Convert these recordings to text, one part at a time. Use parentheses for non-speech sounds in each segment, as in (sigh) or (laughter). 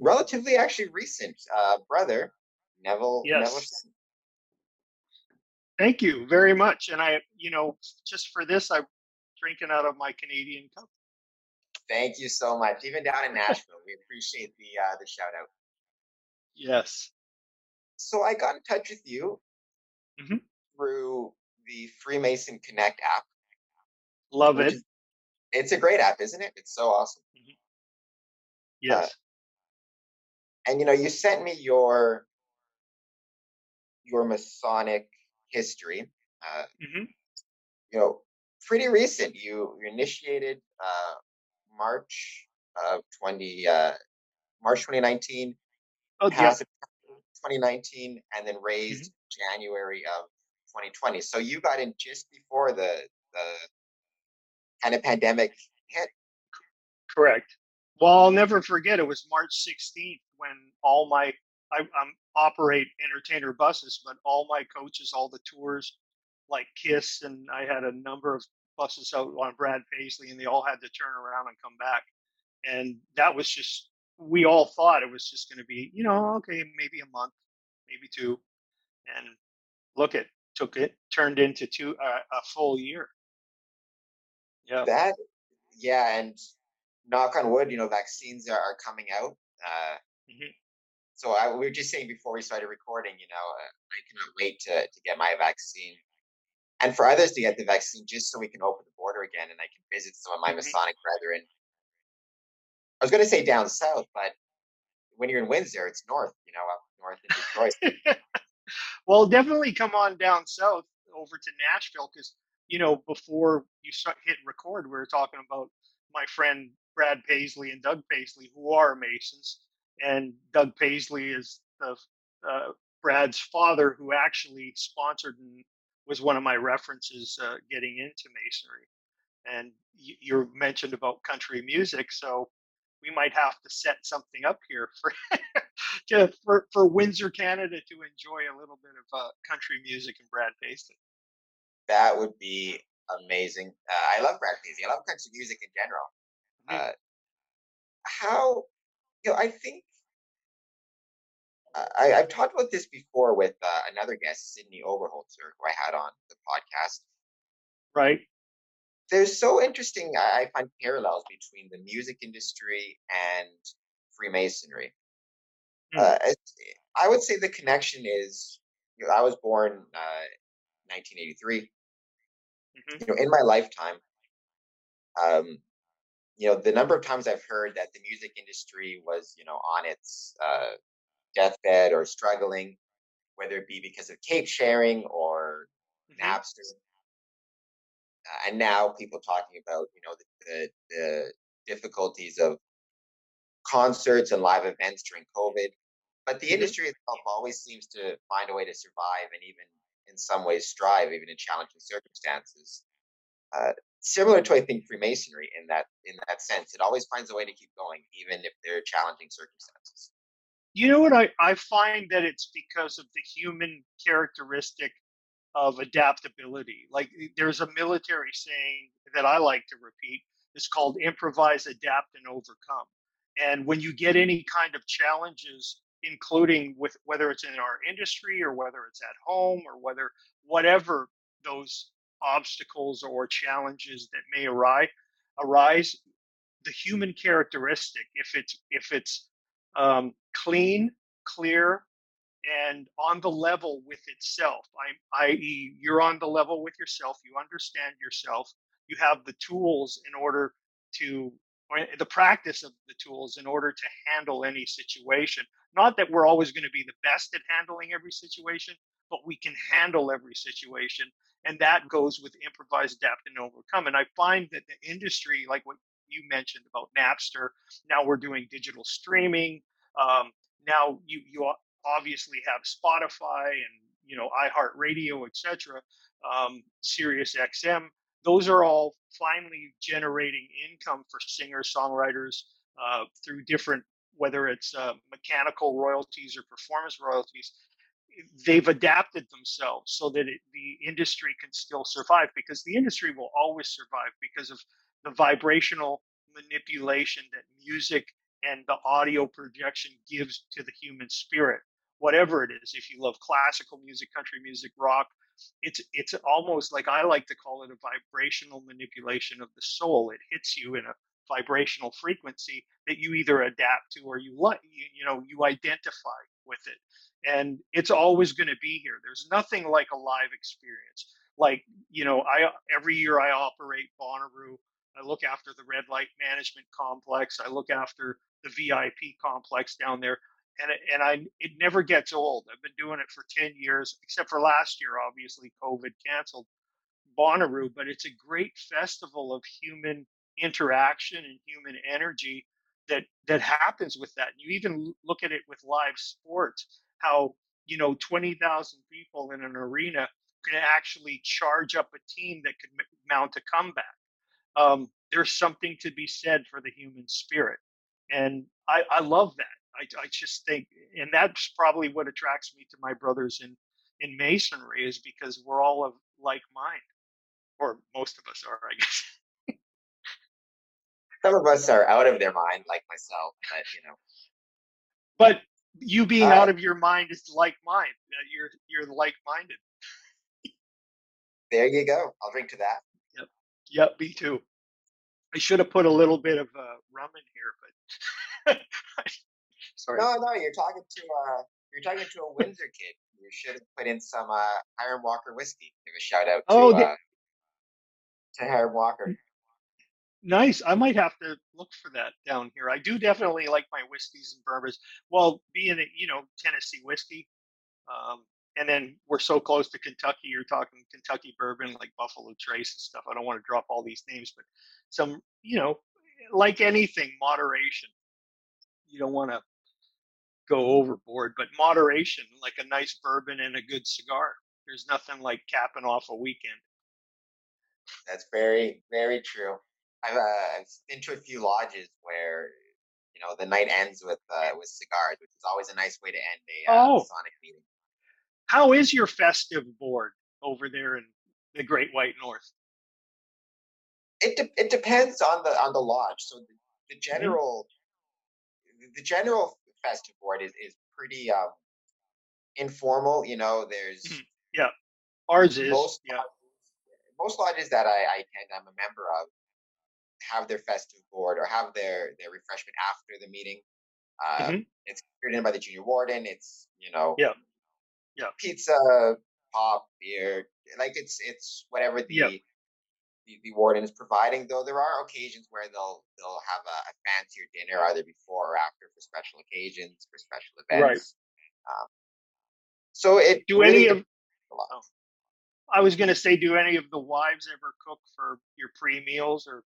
relatively actually recent uh, brother, Neville. Yes. Neville. Thank you very much. And I, you know, just for this, I'm drinking out of my Canadian cup. Thank you so much. Even down in Nashville, we appreciate the uh, the shout out. Yes. So I got in touch with you Mhm. through the Freemason Connect app. Love it. is- It's a great app, isn't it? It's so awesome. Yes. And you know, you sent me your your Masonic history. Uh, hmm you know, pretty recent. You, you initiated uh, March of twenty uh, March twenty nineteen, Oh, yeah. passed 2019, and then raised January of 2020. So you got in just before the the kind of pandemic hit. Correct. Well, I'll never forget. It was March 16th when all my I operate entertainer buses, but all my coaches, all the tours, like Kiss, and I had a number of buses out on Brad Paisley, and they all had to turn around and come back. And that was just we all thought it was just going to be, you know, okay, maybe a month, maybe two, and look, it took it turned into two uh, a full year. Yeah. That, yeah, and knock on wood, you know, vaccines are, are coming out. Uh, Mhm. So I, we were just saying before we started recording, you know, uh, I cannot wait to, to get my vaccine, and for others to get the vaccine, just so we can open the border again and I can visit some of my Mhm. Masonic brethren. I was going to say down south, but when you're in Windsor, it's north, you know, up north in Detroit. (laughs) well, definitely come on down south over to Nashville because you know before you start hit record, we were talking about my friend Brad Paisley and Doug Paisley, who are Masons, and Doug Paisley is the uh, Brad's father, who actually sponsored and was one of my references uh, getting into Masonry. And you, you mentioned about country music, so we might have to set something up here (laughs) for to, for for Windsor, Canada, to enjoy a little bit of uh, country music and Brad Paisley. that would be amazing. Uh, I love Brad Paisley. I love country music in general. Uh, how, you know, I think I, I've talked about this before with uh, another guest, Sydney Oberholzer, who I had on the podcast. Right? There's so interesting. I, find parallels between the music industry and Freemasonry. Hmm. Uh, I would say the connection is. You know, I was born uh, 1983. Mhm. You know, in my lifetime, um, you know, the number of times I've heard that the music industry was, you know, on its uh, deathbed or struggling, whether it be because of tape sharing or Mhm. Napster, uh, and now people talking about, you know, the, the, the difficulties of concerts and live events during COVID. But the Mhm. industry itself always seems to find a way to survive and even in some ways strive, even in challenging circumstances. Uh, similar to I think Freemasonry in that in that sense, it always finds a way to keep going, even if there are challenging circumstances. You know what? I, I find that it's because of the human characteristic of adaptability. Like eh, there's a military saying that I like to repeat. It's called improvise, adapt, and overcome. And when you get any kind of challenges, including with whether it's in our industry or whether it's at home or whether whatever those obstacles or challenges that may arise arise, the human characteristic, if it's if it's um, clean, clear, and on the level with itself. I, i.e., you're on the level with yourself. You understand yourself. You have the tools in order to, or the practice of the tools in order to handle any situation. Not that we're always going to be the best at handling every situation, but we can handle every situation. And that goes with improvise, adapt, and overcome. And I find that the industry, like what you mentioned about Napster, now we're doing digital streaming. Um, now you you obviously have Spotify and you know iHeartRadio, etc. Um, Sirius XM. Those are all finally generating income for singers, songwriters uh, through different, whether it's uh, mechanical royalties or performance royalties. They've adapted themselves so that it, the industry can still survive because the industry will always survive because of the vibrational manipulation that music and the audio projection gives to the human spirit, whatever it is. If you love classical music, country music, rock, it's it's almost like I like to call it a vibrational manipulation of the soul. It hits you in a vibrational frequency that you either adapt to or you like you, you know you identify with it and it's always going to be here. There's nothing like a live experience. Like you know i every year i operate bonnaroo. I look after the red light management complex. I look after the vip complex down there and it, and i it never gets old. I've been doing it for 10 years except for last year obviously covid canceled bonnaroo but it's a great festival of human interaction and human energy that that happens with that. You even look at it with live sports, how you know twenty thousand people in an arena can actually charge up a team that could mount a comeback. Um, there's something to be said for the human spirit, and I, I love that. I, I just think, and that's probably what attracts me to my brothers in in masonry is because we're all of like mind, or most of us are, I (laughs) guess. Some of us are out of their mind, like myself, but you know. But you being uh, out of your mind is like mine. Uh, you're you're like minded. there you go. I'll drink to that. Yep. Yep. Me too. I should have put a little bit of uh, rum in here, but (laughs) sorry. No, no, you're talking to uh, you're talking to a Windsor kid. You should have put in some uh, Hiram Walker whiskey. Give a shout out to oh, uh, to Hiram Walker. Nice. I might have to look for that down here. I do definitely like my whiskeys and bourbons. Well, being a you know Tennessee whiskey, um, and then we're so close to Kentucky. You're talking Kentucky bourbon like Buffalo Trace and stuff. I don't want to drop all these names, but some you know, like anything, moderation. You don't want to go overboard, but moderation, like a nice bourbon and a good cigar. There's nothing like capping off a weekend. That's very, very true. I've, uh, I've been to a few lodges where you know the night ends with uh, with cigars, which is always a nice way to end a uh, oh. Masonic meeting. How is your festive board over there in the Great White North? It de- it depends on the on the lodge. So the, the mm-hmm. general mm-hmm. the general festive board is is pretty um, informal. You know, there's mm-hmm. yeah, ours is most yeah. Lodges, most lodges that I, I attend, I'm a member of have their festive board or have their their refreshment after the meeting. Uh, mm-hmm. It's cleared in by the junior warden. It's you know, yeah, yeah, pizza, pop, beer, like it's it's whatever the, yeah. the the, warden is providing. Though there are occasions where they'll they'll have a, a fancier dinner either before or after for special occasions for special events. Right. Um, so it do really any of oh, I was going to say, do any of the wives ever cook for your pre meals or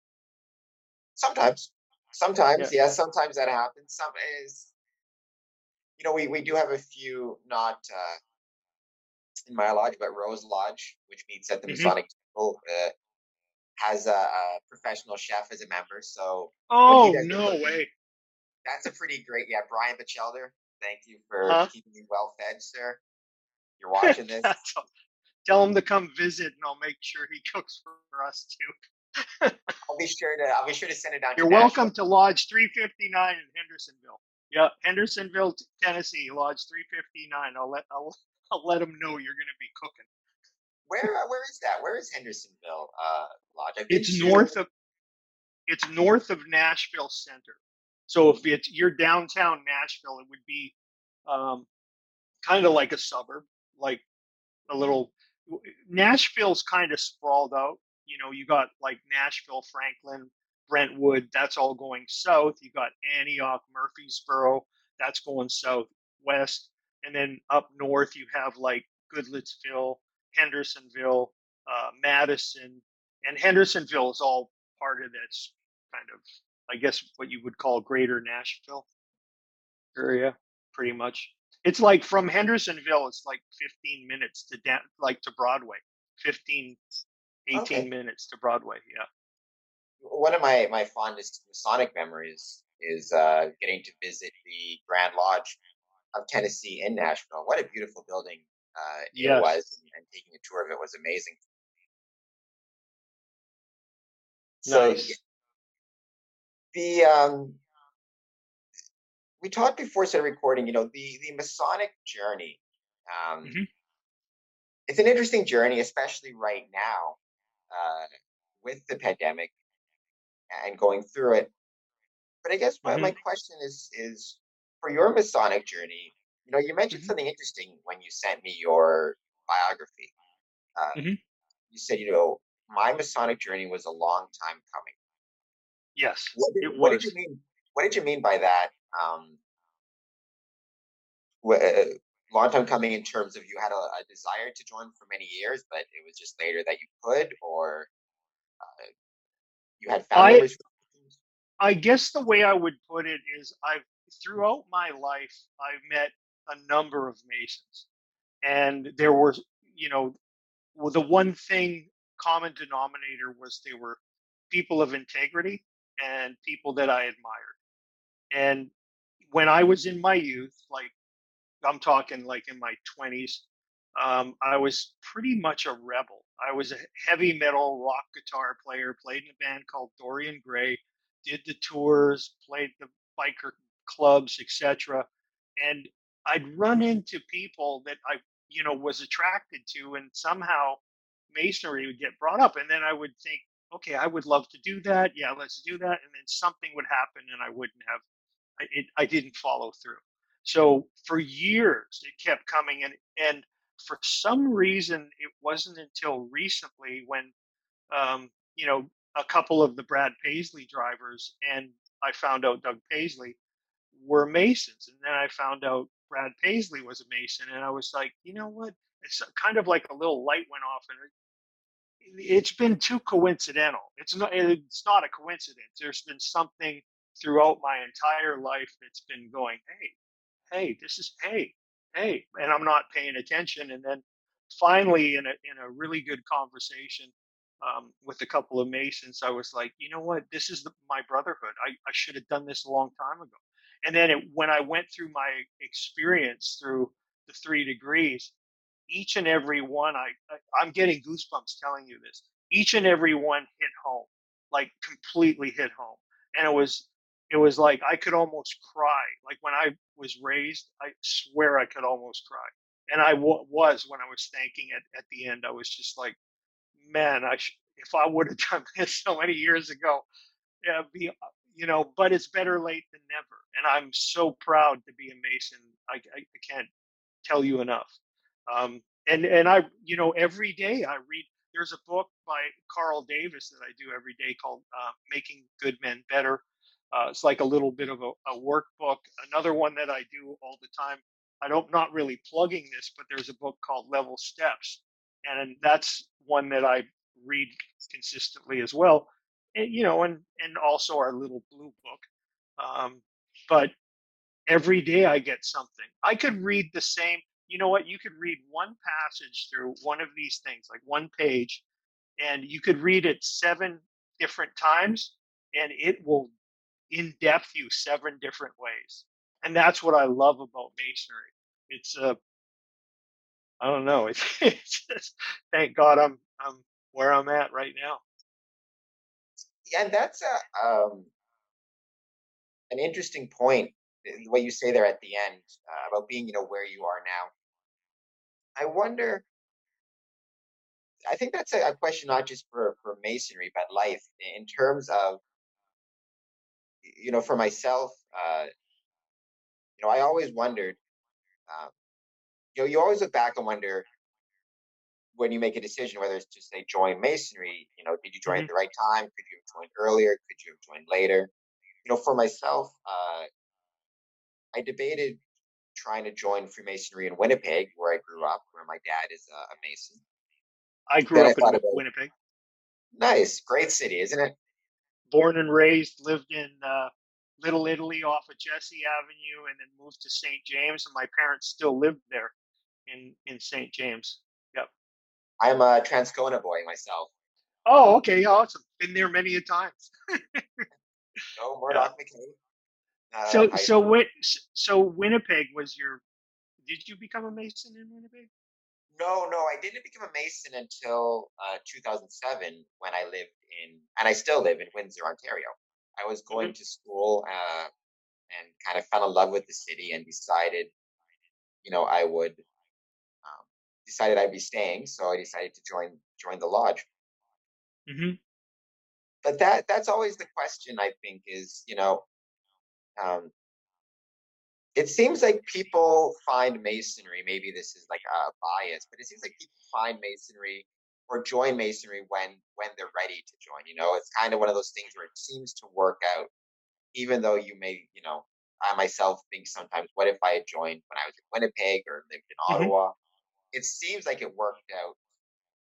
Sometimes, sometimes, yeah. yes, sometimes that happens. Some is, you know, we, we do have a few not uh, in my lodge, but Rose Lodge, which meets at the mm-hmm. Masonic Temple, uh, has a, a, professional chef as a member. So, oh no way, that's a pretty great. Yeah, Brian Bachelder, thank you for huh? keeping me well fed, sir. You're (laughs) watching this. Tell him to come visit, and I'll make sure he (laughs) cooks for us too. I'll be sure to I'll be sure to send it down. To You're welcome to Lodge 359 in Hendersonville. Yeah, Hendersonville, Tennessee, Lodge 359. I'll let I'll (laughs) I'll let them know you're going to be cooking. Where uh, where is that? Where is Hendersonville uh, Lodge? It's north of it's north of Nashville Center. So if it's you're downtown Nashville, it would be um, kind of like a suburb, like a little. Nashville's kind of sprawled out you know, you got like Nashville, Franklin, Brentwood, that's all going south. You got Antioch, Murfreesboro, that's going southwest. And then up north, you have like Goodlettsville, Hendersonville, uh, Madison. And Hendersonville is all part of this kind of, I guess, what you would call greater Nashville area, pretty much. It's like from Hendersonville, it's like 15 minutes to da- like to Broadway, 15 18 okay. minutes to Broadway. Yeah. One of my, my fondest Masonic memories is uh, getting to visit the Grand Lodge of Tennessee in Nashville. What a beautiful building uh, it yes. was, and taking a tour of it was amazing. So nice. the um, we talked before started recording. You know, the the Masonic journey. Um, mm-hmm. It's an interesting journey, especially right now uh, with the pandemic and going through it. But I guess mm-hmm. my, my question is is for your Masonic journey. You know, you mentioned mm-hmm. something interesting when you sent me your biography. Uh, mm-hmm. You said, you know, my Masonic journey was a long time coming. Yes, what did, what did you mean? What did you mean by that? Um, uh, long time coming in terms of you had a, a, desire to join for many years, but it was just later that you could, or uh, you had family. I, I guess the way I would put it is, I've throughout my life, I've met a number of Masons, and there were, you know, well, the one thing common denominator was they were people of integrity and people that I admired. And when I was in my youth, like I'm talking like in my 20s, um, I was pretty much a rebel. I was a heavy metal rock guitar player, played in a band called Dorian Gray, did the tours, played the biker clubs, etc. And I'd run into people that I, you know, was attracted to, and somehow masonry would get brought up, and then I would think, okay, I would love to do that. Yeah, let's do that, and then something would happen, and I wouldn't have. It, I didn't follow through. So for years, it kept coming, and and for some reason, it wasn't until recently when, um, you know, a couple of the Brad Paisley drivers and I found out Doug Paisley were Masons, and then I found out Brad Paisley was a Mason, and I was like, you know what? It's kind of like a little light went off, and it's been too coincidental. It's not. It's not a coincidence. There's been something throughout my entire life that's been going. Hey, hey, this is hey, hey, and I'm not paying attention. And then finally, in a in a really good conversation um, with a couple of Masons, I was like, you know what, this is the, my brotherhood. I, I should have done this a long time ago. And then it, when I went through my experience through the three degrees, each and every one, I, I I'm getting goosebumps telling you this. Each and every one hit home, like completely hit home, and it was it was like I could almost cry. Like when I was raised, I swear I could almost cry. And I w- was when I was thanking it at the end. I was just like, man, I sh- if I would have (laughs) done this so many years ago, yeah, be you know. But it's better late than never. And I'm so proud to be a Mason. I, I, I can't tell you enough. Um, and and I, you know, every day I read. There's a book by Carl Davis that I do every day called uh, "Making Good Men Better." Uh, it's like a little bit of a, a, workbook. Another one that I do all the time. I don't not really plugging this, but there's a book called Level Steps, and that's one that I read consistently as well. And, you know, and and also our little blue book. Um, but every day I get something. I could read the same. You know what? You could read one passage through one of these things, like one page, and you could read it seven different times, and it will in depth you seven different ways. And that's what I love about masonry. It's a, uh, don't know. (laughs) It's, it's just, thank God I'm, I'm where I'm at right now. Yeah, and that's a, um, an interesting point. What you say there at the end uh, about being, you know, where you are now. I wonder. I think that's a, a question not just for for masonry, but life in terms of you know, for myself, uh, you know, I always wondered, uh, you know, you always look back and wonder when you make a decision whether it's to say join masonry, you know, did you join mm-hmm. at the right time? Could you have joined earlier? Could you have joined later? You know, for myself, uh, I debated trying to join Freemasonry in Winnipeg, where I grew up, where my dad is a, a Mason. I grew then up I in about, Winnipeg. Nice, great city, isn't it? Born and raised, lived in uh, Little Italy off of Jesse Avenue, and then moved to St. James. And my parents still lived there in in St. James. Yep. I'm a Transcona boy myself. Oh, okay, awesome. Been there many a times. (laughs) no, (laughs) Murdoch yeah. Uh, so, I, so, so Winnipeg was your. Did you become a Mason in Winnipeg? No, no, I didn't become a Mason until uh, 2007 when I lived in, and I still live in Windsor, Ontario. I was going mm-hmm. to school uh, and kind of fell in love with the city and decided, you know, I would um, decided I'd be staying. So I decided to join join the lodge. Mm-hmm. But that that's always the question. I think is you know, um, it seems like people find masonry. Maybe this is like a bias, but it seems like people find masonry or join masonry when when they're ready to join. You know, it's kind of one of those things where it seems to work out, even though you may, you know, I myself think sometimes, what if I had joined when I was in Winnipeg or lived in mm-hmm. Ottawa? It seems like it worked out.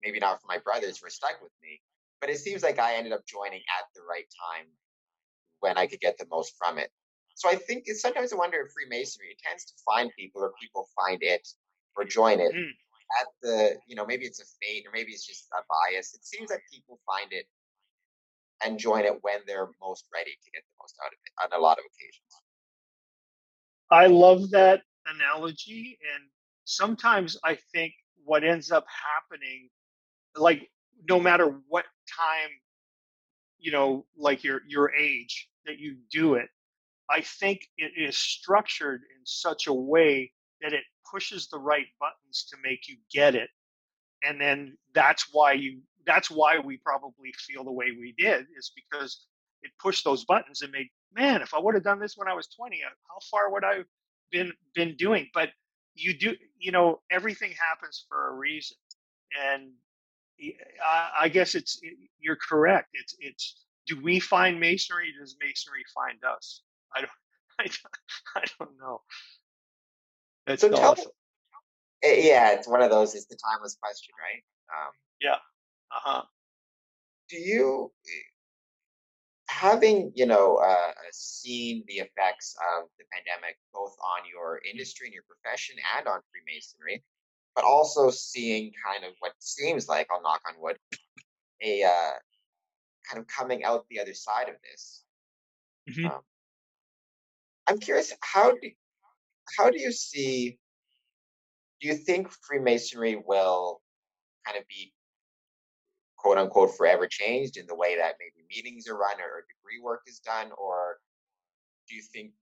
Maybe not for my brothers who are stuck with me, but it seems like I ended up joining at the right time when I could get the most from it. So I think it's sometimes I wonder if Freemasonry it tends to find people or people find it or join it mm at the, you know, maybe it's a fate or maybe it's just a bias. It seems that people find it and join it when they're most ready to get the most out of it on a lot of occasions. I love that analogy. And sometimes I think what ends up happening, like no matter what time, you know, like your your age that you do it, I think it is structured in such a way that it pushes the right buttons to make you get it and then that's why you that's why we probably feel the way we did is because it pushed those buttons and made man if i would have done this when i was 20 uh, how far would i have been been doing? But you do you know everything happens for a reason and i, I guess it's you're correct. It's it's do we find masonry? Does masonry find us i don't (laughs) i don't, I don't know It's so awesome. Tell, eh, yeah, it's one of those. It's the timeless question, right? Um, yeah. Uh huh. Do you, having you know uh, seen the effects of the pandemic both on your industry and your profession and on Freemasonry, but also seeing kind of what seems like, I'll knock on wood, a uh, kind of coming out the other side of this. Mm-hmm. Um, I'm curious, how do how do you see? Do you think Freemasonry will kind of be quote unquote forever changed in the way that maybe meetings are run or degree work is done, or do you think?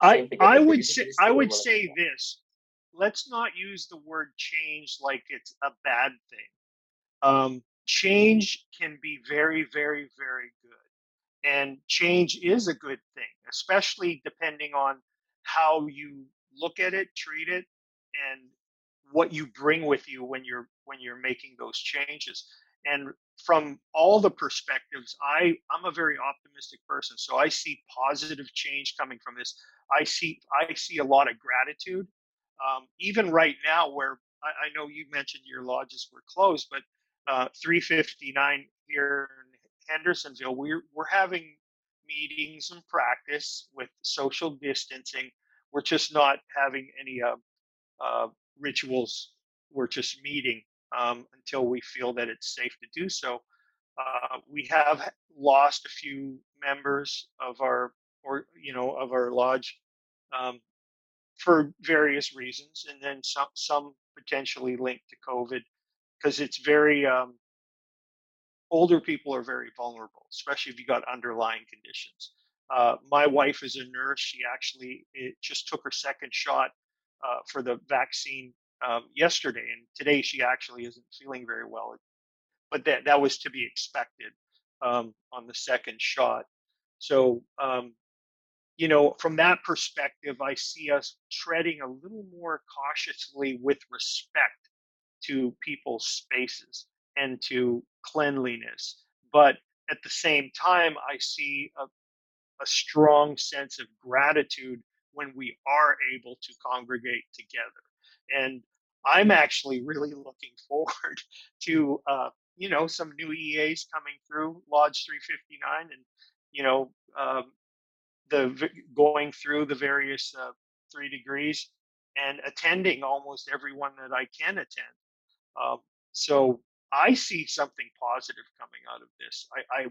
I I would say I would say this. Let's not use the word change like it's a bad thing. Um, change can be very, very, very good, and change is a good thing, especially depending on how you look at it, treat it, and what you bring with you when you're when you're making those changes. And from all the perspectives, I I'm a very optimistic person, so I see positive change coming from this. I see I see a lot of gratitude, um, even right now where I, I, know you mentioned your lodges were closed, but uh, 359 here in Hendersonville, we're we're having meetings and practice with social distancing. We're just not having any uh, uh, rituals. We're just meeting um, until we feel that it's safe to do so. Uh, we have lost a few members of our, or you know, of our lodge um, for various reasons, and then some some potentially linked to COVID because it's very um, older people are very vulnerable, especially if you got underlying conditions. Uh, my wife is a nurse. She actually just took her second shot uh, for the vaccine um, yesterday, and today she actually isn't feeling very well. But that that was to be expected um, on the second shot. So, um, you know, from that perspective, I see us treading a little more cautiously with respect to people's spaces and to cleanliness. But at the same time, I see a, a strong sense of gratitude when we are able to congregate together. And I'm actually really looking (laughs) forward to, uh, you know, some new EAs coming through Lodge 359 and, you know, um, the going through the various uh, three degrees and attending almost everyone that I can attend. Um, so I see something positive coming out of this. I, I,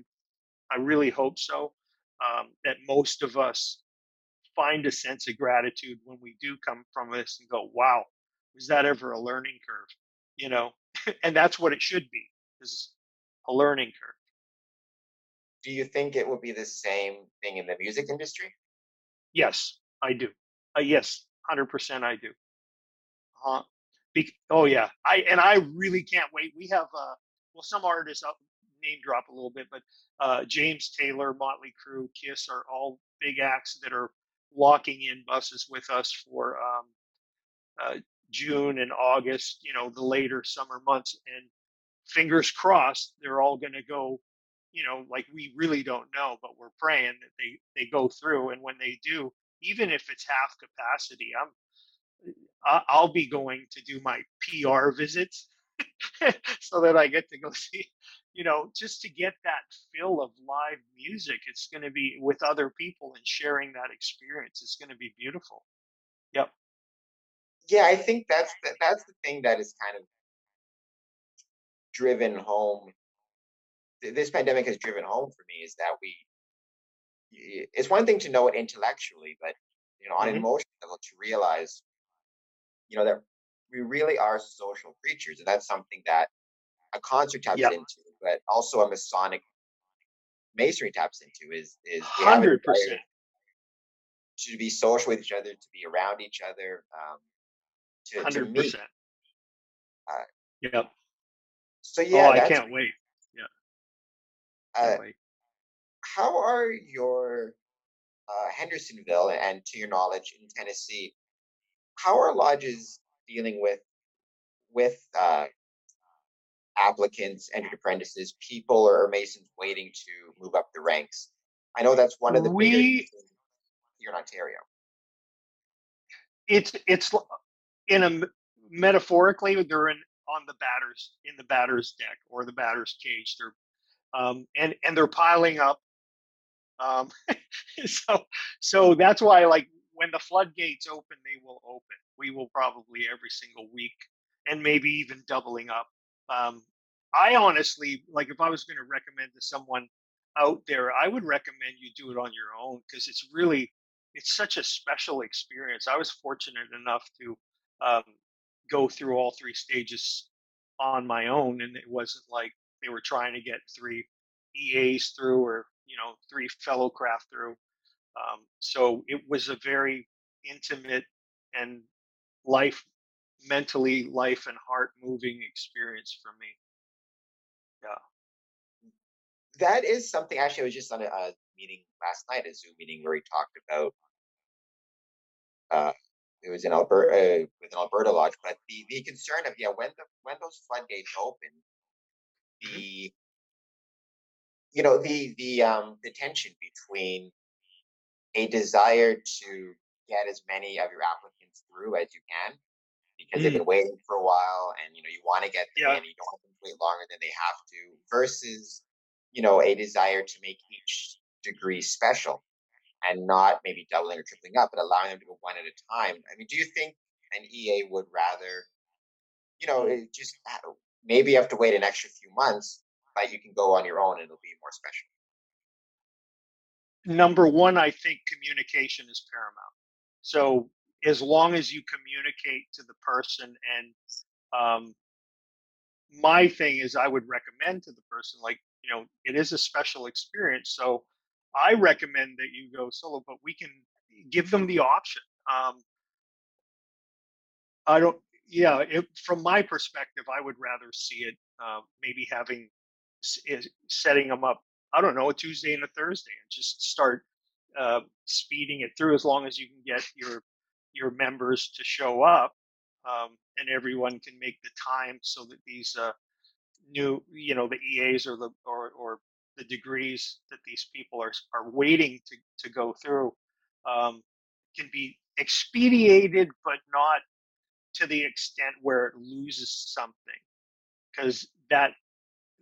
I really hope so. Um, that most of us find a sense of gratitude when we do come from this and go, "Wow, was that ever a learning curve?" You know, (laughs) and that's what it should be is a learning curve. do you think it will be the same thing in the music industry? Yes, I do. Uh, yes, hundred percent, I do. Uh, be- oh yeah, I and I really can't wait. We have uh, well, some artists up name drop a little bit, but uh, James Taylor, Motley Crue, Kiss are all big acts that are locking in buses with us for um, uh, June and August. You know, the later summer months, and fingers crossed, they're all going to go. You know, like we really don't know, but we're praying that they they go through, and when they do, even if it's half capacity, I'm I'll be going to do my PR visits (laughs) so that I get to go (laughs) see, you know, just to get that feel of live music. It's going to be with other people and sharing that experience. It's going to be beautiful. Yep. Yeah, I think that's the, that's the thing that is kind of driven home. This pandemic has driven home for me is that we. It's one thing to know it intellectually, but you know, on mm-hmm. an emotional level, to realize you know that we really are social creatures, and that's something that a concert taps yep. into, but also a Masonic masonry taps into is is hundred percent to be social with each other, to be around each other, um, to, hundred percent. Uh, yep. So yeah, oh, I can't wait. Yeah. Uh, wait. How are your uh, Hendersonville and, to your knowledge, in Tennessee, how are lodges dealing with with uh, applicants, entered apprentices, people or masons waiting to move up the ranks? I know that's one of the we, here in Ontario. It's it's in a metaphorically they're in on the batters in the batters deck or the batters cage. They're um, and and they're piling up. Um, (laughs) so so that's why like when the floodgates open, they will open. We will probably every single week, and maybe even doubling up. Um, I honestly like if I was going to recommend to someone out there, I would recommend you do it on your own because it's really it's such a special experience. I was fortunate enough to um, go through all three stages on my own, and it wasn't like they were trying to get three EAs through or you know three fellow craft through. Um, so it was a very intimate and life, mentally, life and heart moving experience for me. Yeah. That is something. Actually, I was just on a, a meeting last night, a Zoom meeting where we talked about. Uh, it was in Alberta uh, with an Alberta lodge, but the the concern of yeah when the when those floodgates open, mm-hmm. the you know the the um the tension between a desire to get as many of your applicants through as you can because mm. they've been waiting for a while and you know you want to get them yeah. in you don't want them to wait longer than they have to versus you know a desire to make each degree special and not maybe doubling or tripling up but allowing them to go one at a time i mean do you think an ea would rather you know just maybe you have to wait an extra few months but you can go on your own and it'll be more special number one, I think communication is paramount. So as long as you communicate to the person and um, my thing is I would recommend to the person like you know it is a special experience so I recommend that you go solo but we can give them the option um, I don't yeah it, from my perspective I would rather see it uh, maybe having setting them up I don't know, a Tuesday and a Thursday, and just start uh, speeding it through as long as you can get your your members to show up, um, and everyone can make the time so that these uh, new, you know, the EAs or the or or the degrees that these people are are waiting to to go through um, can be expedited, but not to the extent where it loses something, because that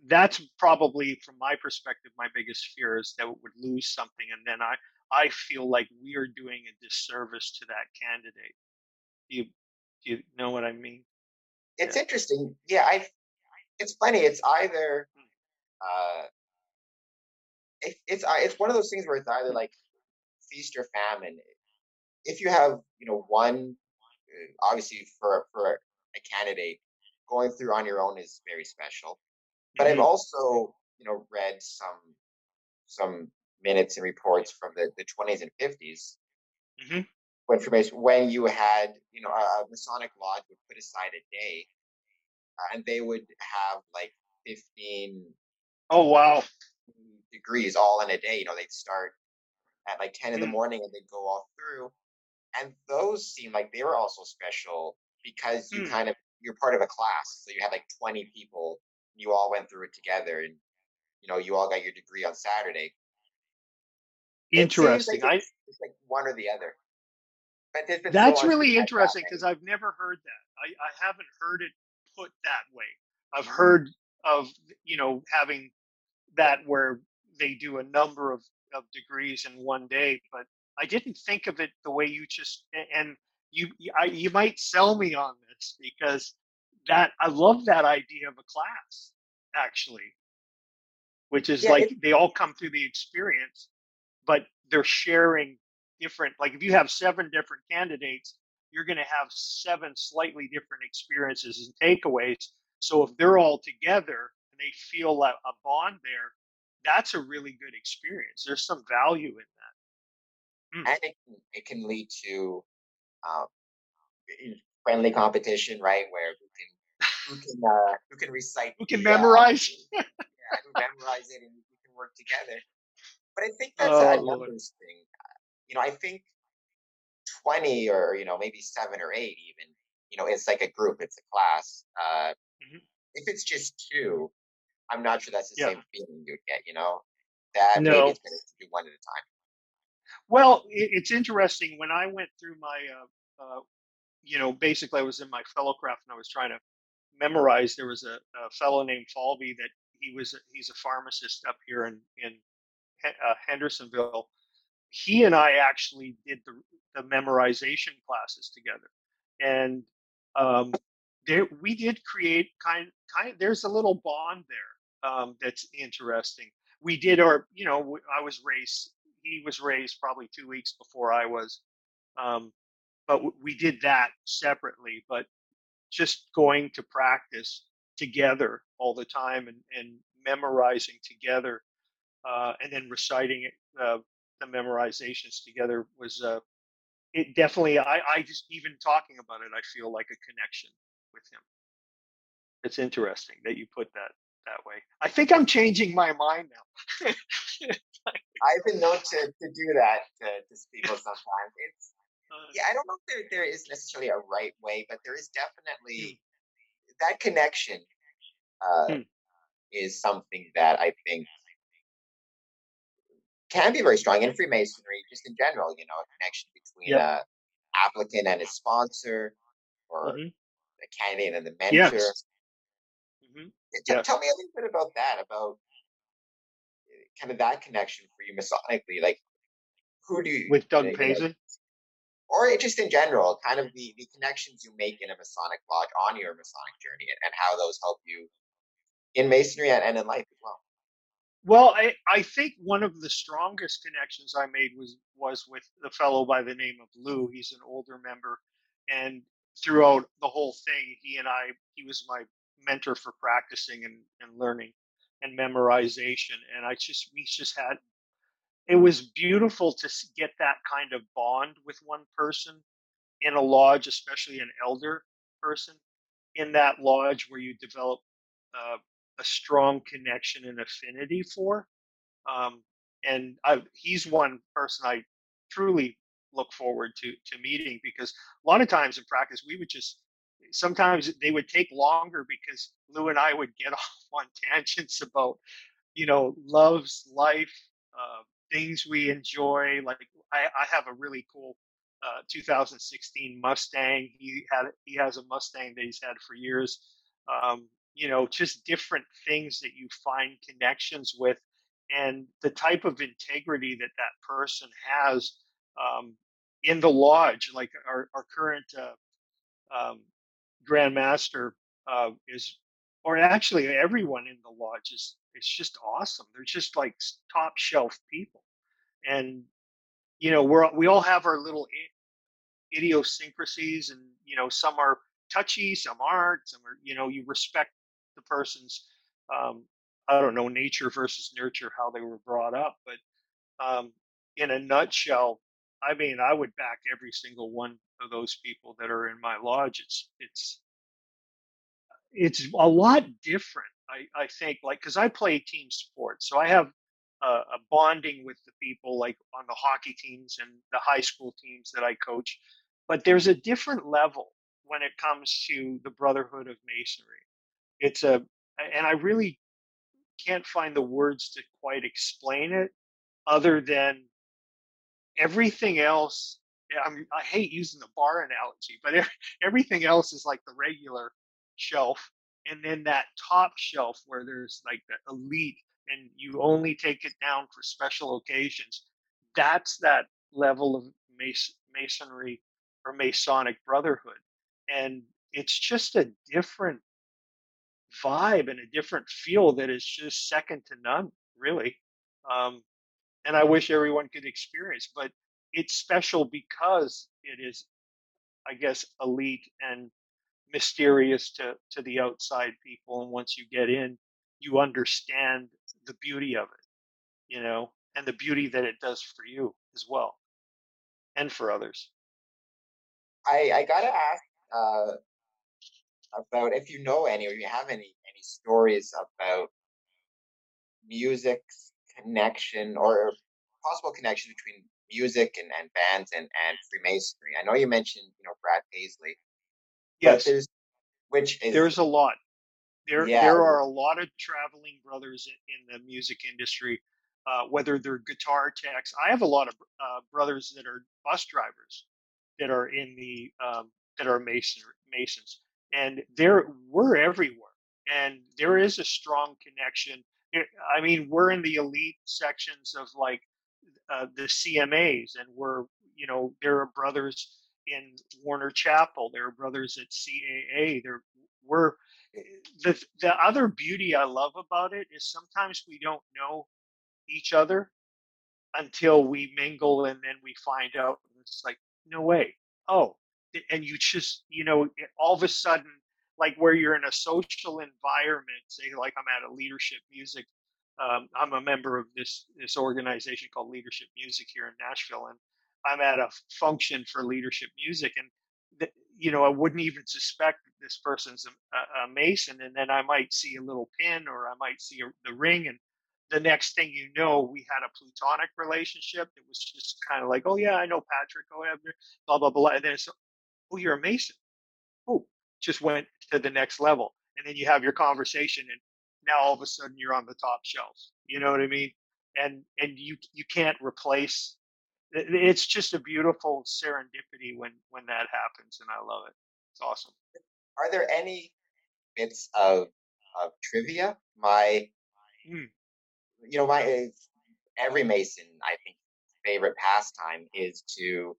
that's probably from my perspective my biggest fear is that we would lose something and then i i feel like we are doing a disservice to that candidate do you do you know what i mean it's yeah. interesting yeah i it's funny it's either hmm. uh it, it's it's one of those things where it's either like feast or famine if you have you know one uh, obviously for for a candidate going through on your own is very special but mm-hmm. I've also, you know, read some some minutes and reports from the, the 20s and 50s hmm information when you had you know a masonic lodge would put aside a day uh, and they would have like 15 Oh wow. degrees all in a day you know they'd start at like 10 in the Mm. morning and they'd go all through and those seem like they were also special because you Mm. kind of you're part of a class so you had like 20 people you all went through it together and you know you all got your degree on saturday Interesting. like I it's, it's like one or the other but so that's much really interesting because I've never heard that. I, I haven't heard it put that way. I've mm-hmm. heard of you know having that where they do a number of, of degrees in one day, but I didn't think of it the way you just and you you- I, you might sell me on this because that I love that idea of a class actually, which is Yeah, like it- they all come through the experience, but they're sharing different. Like if you have seven different candidates, you're going to have seven slightly different experiences and takeaways. So if they're all together and they feel a, a bond there, that's a really good experience. There's some value in that. and it can, it can lead to um, friendly competition, right? Where who can who can uh, who can recite Who can the, uh, memorize? yeah, who memorize it, and who can work together. But I think that's Oh, a numbers thing. You know, I think twenty or you know maybe seven or eight even. You know, it's like a group, it's a class. Uh, Mhm. If it's just two, I'm not sure that's the Yeah. same feeling you'd get. You know, that No. maybe it's better to do one at a time. Well, it's interesting. When I went through my, uh, uh, you know, basically I was in my fellowcraft and I was trying to memorize. There was a, a fellow named Falvey that he was, a, he's a pharmacist up here in, in uh, Hendersonville. He and I actually did the, the memorization classes together. And um, there, we did create kind, kind, there's a little bond there um, that's interesting. We did our, you know, I was raised he was raised probably two weeks before I was. Um, but we did that separately. But just going to practice together all the time and, and memorizing together uh, and then reciting it, uh, the memorizations together was uh, it definitely. I, I just even talking about it, I feel like a connection with him. It's interesting that you put that that way. I think I'm changing my mind now. I've been known to, to do that to, to people sometimes. It's yeah, I don't know if there there is necessarily a right way, but there is Hmm. definitely that connection uh, Hmm. is something that I think can be very strong in Freemasonry, just in general. You know, a connection between Yep. a applicant and his sponsor, or Mhm. the candidate and the mentor. Yes. Mhm. T- Yeah. Tell me a little bit about that, about uh, kind of that connection for you masonically. Like, who do you With Doug you know, Payson. Or just in general, kind of the, the connections you make in a Masonic lodge on your Masonic journey and, and how those help you in Masonry and, and in life as well. Well, I, I think one of the strongest connections I made was was with a fellow by the name of Lou. He's an older member, and throughout the whole thing, he and I, he was my mentor for practicing and, and learning and memorization. And I just, we just had, it was beautiful to get that kind of bond with one person in a lodge, especially an elder person in that lodge where you develop uh, a strong connection and affinity for. Um, and I, he's one person I truly look forward to to meeting because a lot of times in practice we would just sometimes they would take longer because Lou and I would get (laughs) off on tangents about you know love's life, uh, things we enjoy. Like I, I have a really cool uh, 2016 Mustang. He had he has a Mustang that he's had for years. Um, you know, just different things that you find connections with, and the type of integrity that that person has um, in the lodge. Like our our current uh, um, Grand Master uh, is, or actually everyone in the lodge is. It's just awesome. They're just like top shelf people, and you know we're we all have our little idiosyncrasies and you know some are touchy some aren't some are you know you respect the person's um, I don't know nature versus nurture how they were brought up, but um, in a nutshell, I mean, I would back every single one of those people that are in my lodge. It's it's it's a lot different. I, I think like because I play team sports, so I have a, a bonding with the people like on the hockey teams and the high school teams that I coach. But there's a different level when it comes to the brotherhood of masonry. It's a and I really can't find the words to quite explain it other than everything else I'm, i hate using the bar analogy but (laughs) everything else is like the regular shelf and then that top shelf where there's like the elite and you only take it down for special occasions that's that level of masonry or masonic brotherhood. And it's just a different vibe and a different feel that is just second to none really. Um, and i wish everyone could experience but it's special because it is i guess elite and mysterious to to the outside people and once you get in you understand the beauty of it you know and the beauty that it does for you as well and for others i i gotta ask uh about if you know any or you have any any stories about music's connection or possible connection between music and, and bands and, and Freemasonry. I know you mentioned, you know, Brad Paisley. Yes. There's, which is, there's a lot. There, yeah. there are a lot of traveling brothers in, in the music industry, uh, whether they're guitar techs. I have a lot of uh, brothers that are bus drivers that are in the um, that are mason, masons, and they're we're everywhere, and there is a strong connection. I mean, we're in the elite sections of like uh, the CMAs, and we're you know there are brothers in Warner Chappell. there are brothers at CAA. There we're the the other beauty I love about it is sometimes we don't know each other until we mingle, and then we find out it's like no way. Oh, and you just you know all of a sudden like where you're in a social environment say like i'm at a leadership music um, I'm a member of this this organization called Leadership Music here in Nashville, and I'm at a function for leadership music, and the, you know I wouldn't even suspect this person's a, a, mason, and then I might see a little pin or I might see a, the ring, and the next thing you know, we had a plutonic relationship. It was just kind of like, oh yeah, I know Patrick oh, O'Ebner, blah blah blah, and then it's, oh you're a mason, oh just went to the next level, and then you have your conversation, and now all of a sudden you're on the top shelf. You know what I mean? And and you you can't replace. It's just a beautiful serendipity when when that happens, and I love it. It's awesome. Are there any bits of of trivia? My, mm. you know, my every Mason, I think, favorite pastime is to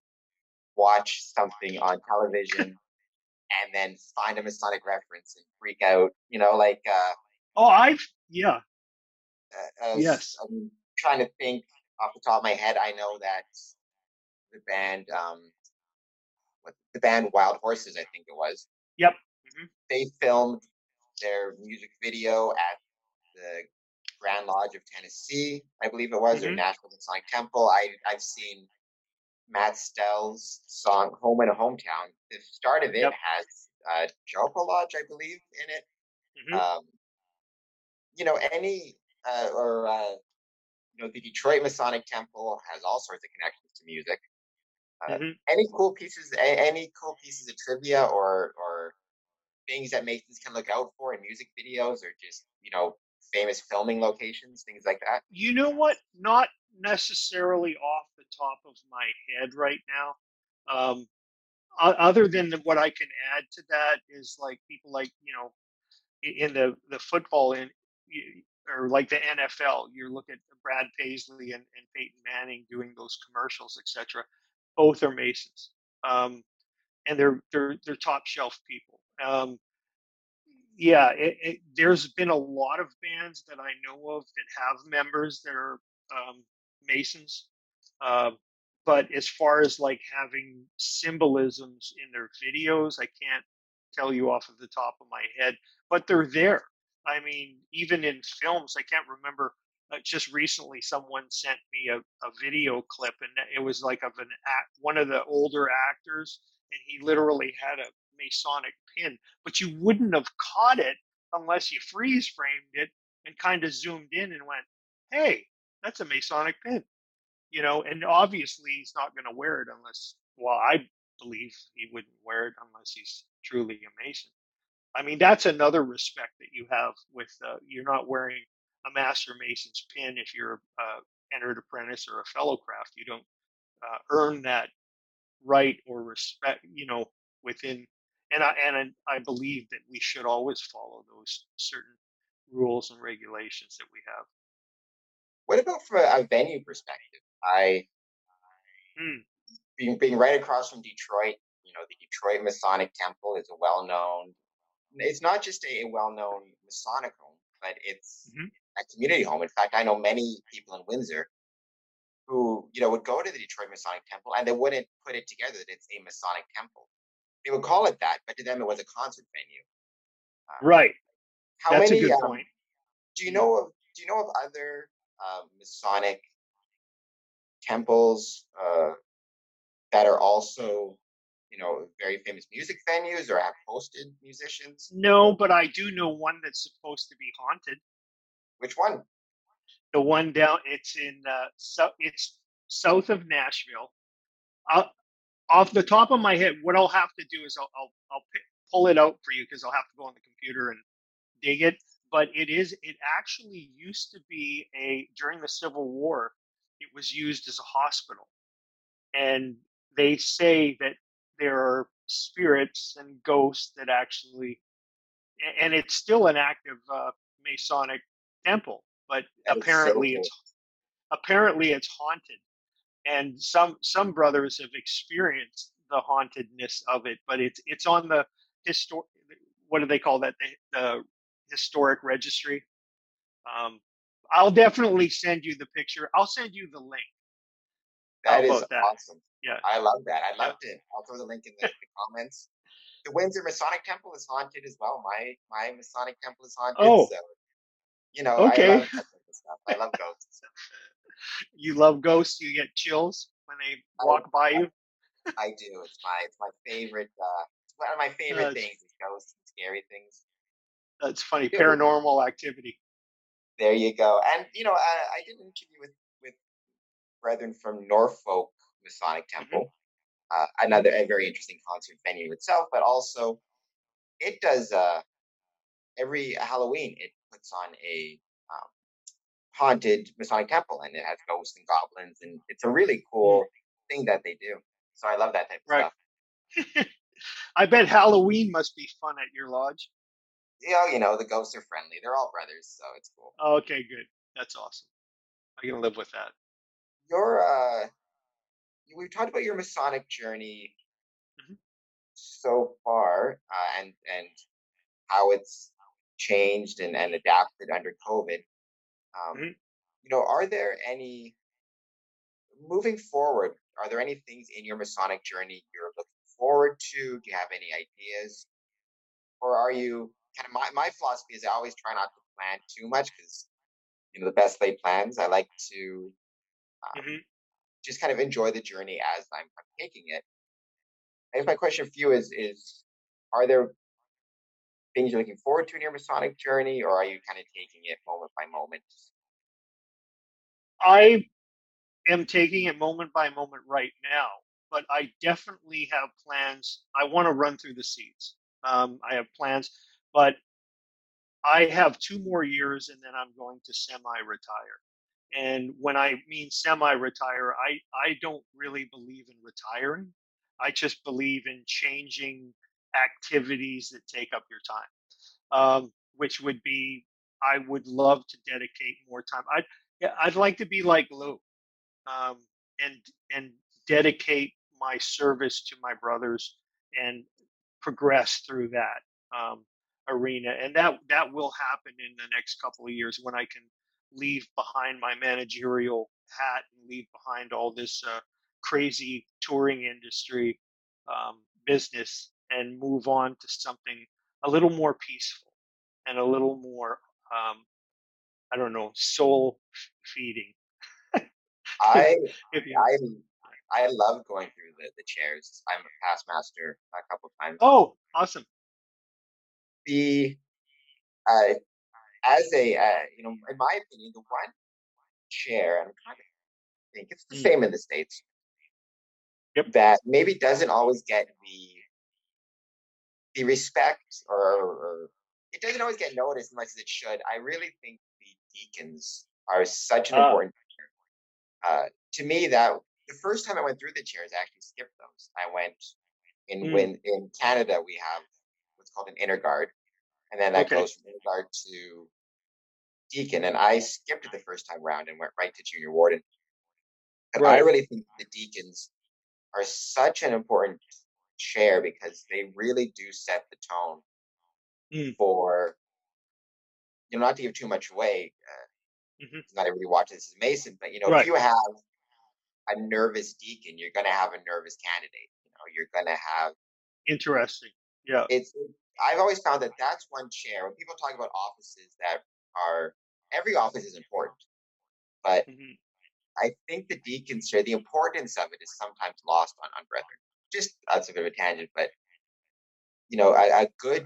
watch something on television and then find a Masonic reference and freak out. You know, like uh, Oh, I've yeah. As, yes. I'm trying to think off the top of my head. I know that the band, um, what the band Wild Horses, I think it was. Yep. Mm-hmm. They filmed their music video at the Grand Lodge of Tennessee, I believe it was, mm-hmm. or National Masonic Temple. I I've seen Matt Stell's song "Home in a Hometown." The start of it yep. has uh, Joppa Lodge, I believe, in it. Mm-hmm. Um, you know, any uh, or uh, you know, the Detroit Masonic Temple has all sorts of connections to music. Uh, mm-hmm. Any cool pieces? Any cool pieces of trivia or or things that Masons can look out for in music videos, or just you know, famous filming locations, things like that? You know what? Not necessarily off the top of my head right now. Um, other than what I can add to that is like people like you know in the the football in or like the NFL, you look at Brad Paisley and, and Peyton Manning doing those commercials, etc. Both are Masons, um, and they're they're they're top shelf people. Um, yeah, it, it, there's been a lot of bands that I know of that have members that are um, Masons, uh, but as far as like having symbolisms in their videos, I can't tell you off of the top of my head, but they're there I mean, even in films, I can't remember. Uh, just recently, someone sent me a, a video clip, and it was like of an act, one of the older actors, and he literally had a Masonic pin, but you wouldn't have caught it unless you freeze framed it and kind of zoomed in and went, "Hey, that's a Masonic pin," you know. And obviously, he's not going to wear it unless, well, I believe he wouldn't wear it unless he's truly a Mason. I mean, that's another respect that you have with uh, you're not wearing a Master Mason's pin if you're uh, entered apprentice or a fellow craft. You don't uh, earn that right or respect, you know, within. And I and I believe that we should always follow those certain rules and regulations that we have. What about from a, venue perspective? I hmm. being being right across from Detroit, you know, the Detroit Masonic Temple is a well-known it's not just a, well-known Masonic home, but it's mm-hmm. a community home. In fact, I know many people in Windsor who, you know, would go to the Detroit Masonic Temple and they wouldn't put it together that it's a Masonic temple. They would call it that, but to them it was a concert venue. Um, right. How That's many? A good um, point. Do you know of Do you know of other uh, Masonic temples uh, that are also you know, very famous music venues or have hosted musicians? No, but I do know one that's supposed to be haunted. Which one? The one down. It's in. Uh, so it's south of Nashville. I'll, off the top of my head, what I'll have to do is I'll I'll, I'll pick, pull it out for you because I'll have to go on the computer and dig it. But it is. It actually used to be a during the Civil War. It was used as a hospital, and they say that there are spirits and ghosts that actually, and it's still an active uh, Masonic temple, but that apparently so cool. it's apparently it's haunted, and some some brothers have experienced the hauntedness of it, but it's it's on the historic. what do they call that the, the historic registry. Um, I'll definitely send you the picture. I'll send you the link. That is that? awesome. Yeah. I love that. I loved yeah. it. I'll throw the link in the, the, comments. The Windsor Masonic Temple is haunted as well. My my Masonic Temple is haunted. Oh. So, you know, okay. I love (laughs) stuff. I love ghosts. you love ghosts? You get chills when they walk I, by you? I do. It's my it's my favorite uh one of my favorite things is ghosts and scary things. That's funny. Paranormal activity. There you go. And you know, I, I did an interview with with brethren from Norfolk Masonic mm-hmm. Temple. Mm-hmm. Uh, another a very interesting concert venue itself, but also it does uh, every Halloween. It puts on a um, haunted Masonic temple, and it has ghosts and goblins, and it's a really cool mm-hmm. thing that they do. So I love that type of right. stuff. (laughs) I bet Halloween must be fun at your lodge. Yeah, you know the ghosts are friendly. They're all brothers, so it's cool. okay, good. That's awesome. I can live with that. Your uh, we've talked about your Masonic journey mm-hmm. so far, uh, and and how it's changed and, and adapted under COVID. Um, mm-hmm. You know, are there any moving forward? Are there any things in your Masonic journey you're looking forward to? Do you have any ideas, or are you kind of my my philosophy is I always try not to plan too much because you know the best laid plans. I like to um, mm-hmm just kind of enjoy the journey as I'm, I'm taking it. I guess my question for you is is are there things you're looking forward to in your Masonic journey, or are you kind of taking it moment by moment? I am taking it moment by moment right now, but I definitely have plans. I want to run through the seats. Um, I have plans, but I have two more years and then I'm going to semi retire. And when I mean semi retire, I, I don't really believe in retiring. I just believe in changing activities that take up your time, um, which would be I would love to dedicate more time. I'd I'd like to be like Lou, um, and and dedicate my service to my brothers and progress through that um, arena, and that that will happen in the next couple of years when I can leave behind my managerial hat and leave behind all this uh, crazy touring industry um, business and move on to something a little more peaceful. and a little more, um, I don't know, soul feeding. (laughs) I I I love going through the, the chairs. I'm a past master a couple times. Oh, awesome. The uh, as a uh, you know, in my opinion, the one chair, I'm trying to think it's the mm. same in the states. Yep. That maybe doesn't always get the the respect or, or it doesn't always get noticed as much as it should. I really think the deacons are such an uh, important uh, to me, that the first time I went through the chairs, I actually skipped those. I went in mm. when in Canada we have what's called an inner guard, and then that okay. goes from guard to deacon. And I skipped it the first time round and went right to junior warden. And right. I really think the deacons are such an important chair because they really do set the tone mm. for you know not to give too much away. Uh, Mm-hmm. Not everybody watches this is Mason, but you know, right. if you have a nervous deacon, you're going to have a nervous candidate. You know, you're going to have interesting. Yeah, it's. I've always found that that's one chair. When people talk about offices that are every office is important, but mm-hmm. I think the deacon's chair, the importance of it is sometimes lost on on brethren. Just that's a bit of a tangent, but you know, a, a good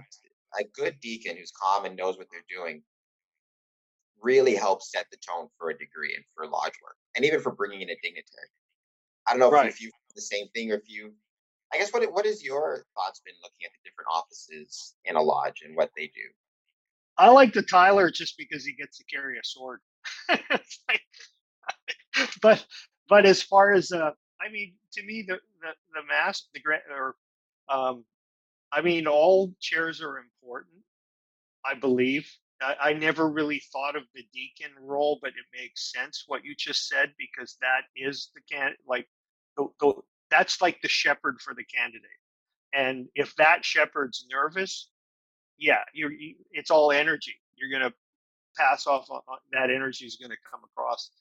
a good deacon who's calm and knows what they're doing really helps set the tone for a degree and for lodge work, and even for bringing in a dignitary. I don't know right. if you feel the same thing or if you. I guess what what is your thoughts been looking at the different offices in a lodge and what they do? I like the Tyler just because he gets to carry a sword. (laughs) (laughs) but but as far as uh, I mean, to me the the the mass the or um, I mean all chairs are important. I believe I, I never really thought of the deacon role, but it makes sense what you just said because that is the can like the, the, that's like the shepherd for the candidate. And if that shepherd's nervous, yeah, you're you, it's all energy. You're going to pass off on, that energy is going to come across.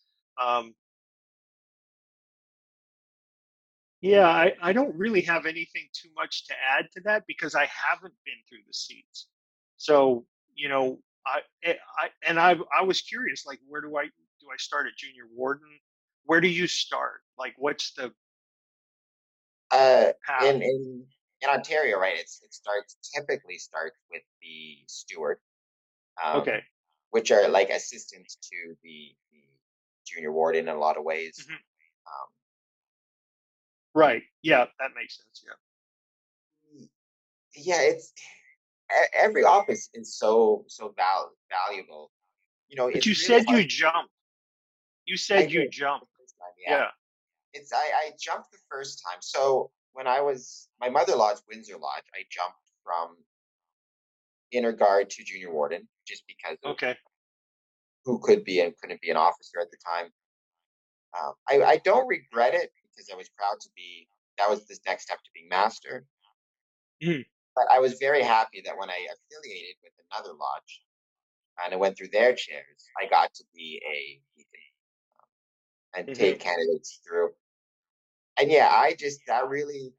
Um, yeah, I, I don't really have anything too much to add to that because I haven't been through the seats. So, you know, I, eh, I and I I was curious, like where do I do I start at junior warden? Where do you start? Like what's the uh in, in in Ontario, right? It's it starts typically starts with the steward. Um, okay. Which are like assistants to the, the junior warden in a lot of ways. Mm-hmm. Um, right. Yeah, that makes sense. Yeah. Yeah, it's every office is so so val- valuable. You know, but you really said hard. you jump. You said I you jump. Time, yeah. yeah. It's I, I jumped the first time. So when I was my mother lodge, Windsor Lodge, I jumped from inner guard to junior warden just because okay who could be and couldn't be an officer at the time. Um, I, I don't regret it because I was proud to be. That was the next step to being master. Mm. But I was very happy that when I affiliated with another lodge and I went through their chairs, I got to be a um, and mm-hmm. take candidates through. And yeah, I just I really,